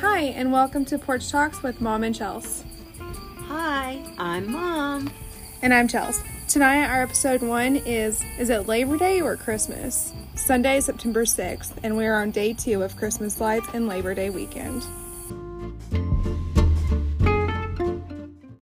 Hi, and welcome to Porch Talks with Mom and Chels. Hi, I'm Mom. And I'm Chels. Tonight, our episode one is Is it Labor Day or Christmas? Sunday, September 6th, and we are on day two of Christmas lights and Labor Day weekend.